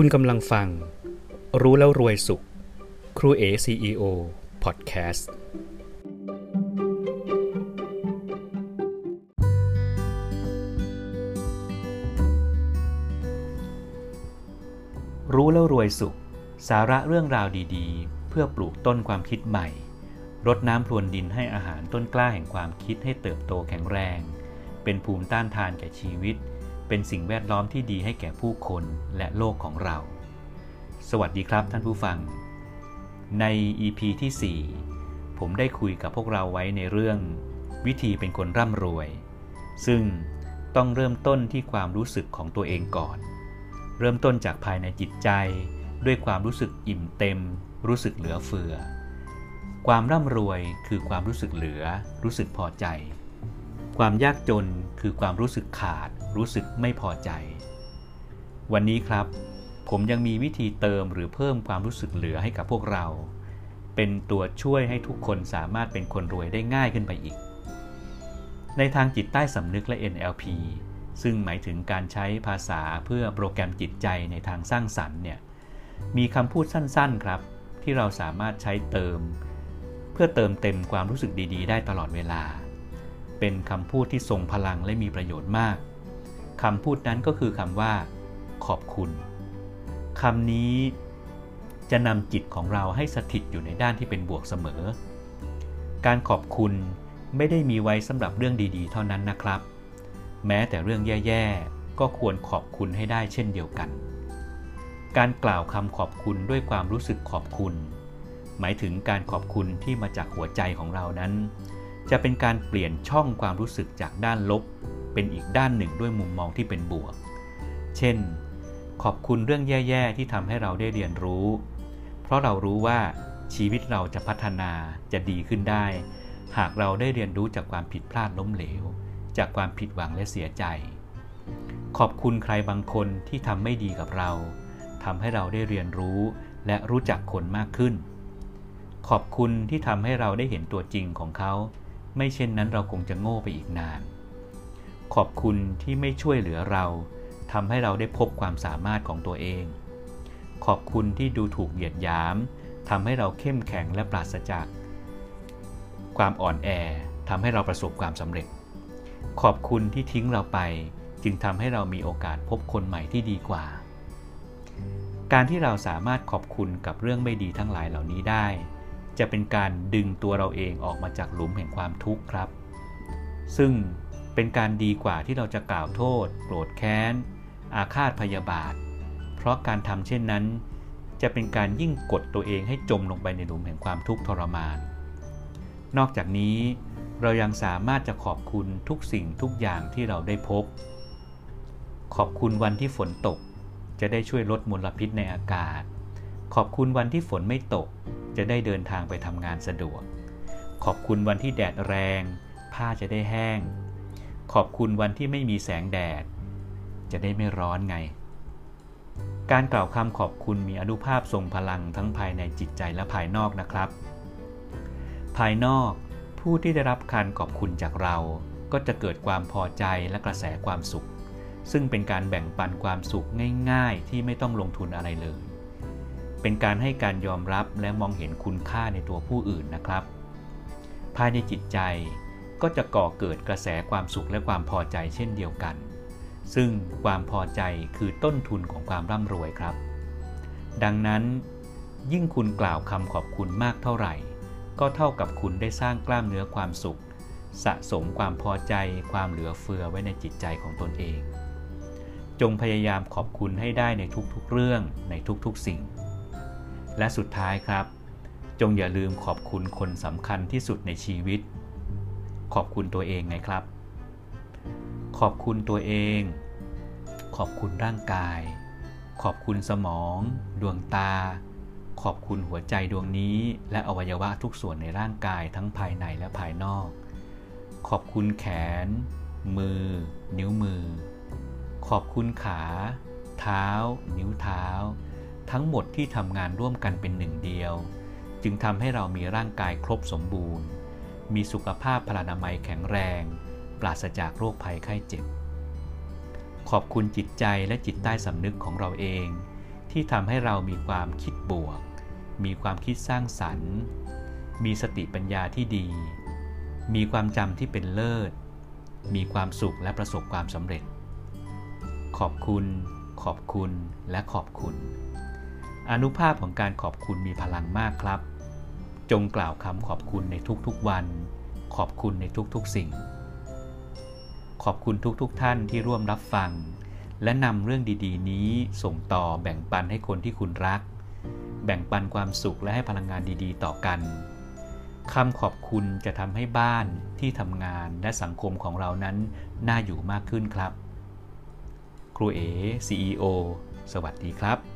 คุณกำลังฟัง รู้แล้วรวยสุข ครูเอ CEO พอดแคสต์รู้แล้วรวยสุข สาระเรื่องราวดีๆ เพื่อปลูกต้นความคิดใหม่ รดน้ำพรวนดินให้อาหารต้นกล้าแห่งความคิดให้เติบโตแข็งแรง เป็นภูมิต้านทานแก่ชีวิต เป็นสิ่งแวดล้อมที่ดีให้แก่ผู้คนและโลกของเรา สวัสดีครับท่านผู้ฟัง ใน EP ที่ 4 ผมได้คุยกับพวกเราไว้ในเรื่อง วิธีเป็นคนร่ำรวย ซึ่งต้องเริ่มต้นที่ความรู้สึกของตัวเองก่อน เริ่มต้นจากภายในจิตใจ ด้วยความรู้สึกอิ่มเต็ม รู้สึกเหลือเฟือ ความร่ำรวยคือความรู้สึกเหลือ รู้สึกพอใจ ความยากจนคือความรู้สึกขาด รู้สึกไม่พอใจ วันนี้ครับ ผมยังมีวิธีเติมหรือเพิ่มความรู้สึกเหลือให้กับพวกเรา เป็นตัวช่วยให้ทุกคนสามารถเป็นคนรวยได้ง่ายขึ้นไปอีก ในทางจิตใต้สำนึกและ NLP ซึ่งหมายถึงการใช้ภาษาเพื่อโปรแกรมจิตใจในทางสร้างสรรค์เนี่ยมีคำพูดสั้นๆครับ ที่เราสามารถใช้เติม เพื่อเติมเต็มความรู้สึกดีๆ ได้ตลอดเวลา เป็นคำพูดที่ทรงพลังและมีประโยชน์มาก คำพูดนั้นก็คือคำว่า ขอบคุณคำนี้จะนำจิตของเราให้สถิตอยู่ในด้านที่เป็นบวกเสมอ การขอบคุณไม่ได้มีไว้สำหรับเรื่องดีๆ เท่านั้นนะครับ แม้แต่เรื่องแย่ๆ ก็ควรขอบคุณให้ได้เช่นเดียวกัน การกล่าวคำขอบคุณด้วยความรู้สึกขอบคุณ หมายถึงการขอบคุณที่มาจากหัวใจของเรานั้น จะเป็นการเปลี่ยนช่องความรู้สึกจากด้านลบ เป็นอีกด้านหนึ่งด้วยมุมมองที่เป็นบวก เช่น ขอบคุณเรื่องแย่ ๆ ที่ทำให้เราได้เรียนรู้ เพราะเรารู้ว่าชีวิตเราจะพัฒนาจะดีขึ้นได้ หากเราได้เรียนรู้จากความผิดพลาดล้มเหลว จากความผิดหวังและเสียใจ ขอบคุณใครบางคนที่ทำไม่ดีกับเราทำให้เราได้เรียนรู้และรู้จักคนมากขึ้น ขอบคุณที่ทำให้เราได้เห็นตัวจริงของเขา ไม่เช่นนั้นเราคงจะโง่ไปอีกนาน ขอบคุณที่ไม่ช่วยเหลือเราทำให้เราได้พบความสามารถของตัวเอง ขอบคุณที่ดูถูกเหยียดหยามทำให้เราเข้มแข็งและปราศจาก ความอ่อนแอทำให้เราประสบความสำเร็จ ขอบคุณที่ทิ้งเราไป จึงทำให้เรามีโอกาสพบคนใหม่ที่ดีกว่า การที่เราสามารถขอบคุณกับเรื่องไม่ดีทั้งหลายเหล่านี้ได้ จะเป็นการดึงตัวเราเองออกมาจากหลุมแห่งความทุกข์ครับ ซึ่ง เป็นการดีกว่าที่เราจะกล่าวโทษ โกรธแค้น อาฆาตพยาบาท เพราะการทำเช่นนั้น จะเป็นการยิ่งกดตัวเองให้จมลงไปในหลุมแห่งความทุกข์ทรมาน นอกจากนี้เรายังสามารถจะขอบคุณทุกสิ่งทุกอย่างที่เราได้พบ ขอบคุณวันที่ฝนตก จะได้ช่วยลดมลพิษในอากาศ ขอบคุณวันที่ฝนไม่ตก จะได้เดินทางไปทำงานสะดวก ขอบคุณวันที่แดดแรง ผ้าจะได้แห้ง ขอบคุณวันที่ไม่มีแสงแดด จะได้ไม่ร้อนไง การกล่าวคำขอบคุณมีอนุภาพทรงพลังทั้งภายในจิตใจและภายนอกนะครับ ภายนอกผู้ที่ได้รับการขอบคุณจากเรา ก็จะเกิดความพอใจและกระแสความสุข ซึ่งเป็นการแบ่งปันความสุขง่าย ๆ ที่ไม่ต้องลงทุนอะไรเลย เป็นการให้การยอมรับและมองเห็นคุณค่าในตัวผู้อื่นนะครับ ภายในจิตใจ ก็จะก่อเกิดกระแสความสุขและความพอใจเช่นเดียวกัน ซึ่งความพอใจคือต้นทุนของความร่ำรวยครับ ดังนั้น ยิ่งคุณกล่าวคำขอบคุณมากเท่าไหร่ ก็เท่ากับคุณได้สร้างกล้ามเนื้อความสุข สะสมความพอใจความเหลือเฟือไว้ในจิตใจของตนเอง จงพยายามขอบคุณให้ได้ในทุกๆเรื่องในทุกๆสิ่ง และสุดท้ายครับ จงอย่าลืมขอบคุณคนสำคัญที่สุดในชีวิต ขอบคุณตัวเองไงครับ ขอบคุณตัวเอง ขอบคุณร่างกาย ขอบคุณสมอง ดวงตา ขอบคุณหัวใจดวงนี้ และอวัยวะทุกส่วนในร่างกายทั้งภายในและภายนอก ขอบคุณแขน มือ นิ้วมือ ขอบคุณขา เท้า นิ้วเท้า ทั้งหมดที่ทำงานร่วมกันเป็นหนึ่งเดียว จึงทำให้เรามีร่างกายครบสมบูรณ์ มีสุขภาพพลานามัยแข็งแรง ปราศจากโรคภัยไข้เจ็บ ขอบคุณจิตใจและจิตใต้สำนึกของเราเอง ที่ทำให้เรามีความคิดบวก มีความคิดสร้างสรรค์ มีสติปัญญาที่ดี มีความจำที่เป็นเลิศ มีความสุขและประสบความสำเร็จ ขอบคุณ ขอบคุณและขอบคุณ อนุภาพของการขอบคุณมีพลังมากครับ จงกล่าวคำขอบคุณในทุกๆวัน ขอบคุณในทุกๆสิ่ง ขอบคุณทุกๆทท่านที่ร่วมรับฟัง และนำเรื่องดีๆ นี้ส่งต่อแบ่งปันให้คนที่คุณรัก แบ่งปันความสุขและให้พลังงานดีๆ ต่อกันคำขอบคุณจะทำให้บ้านที่ทำงานและสังคมของเรานั้นน่าอยู่มากขึ้นครับ ครูเอ CEO สวัสดีครับ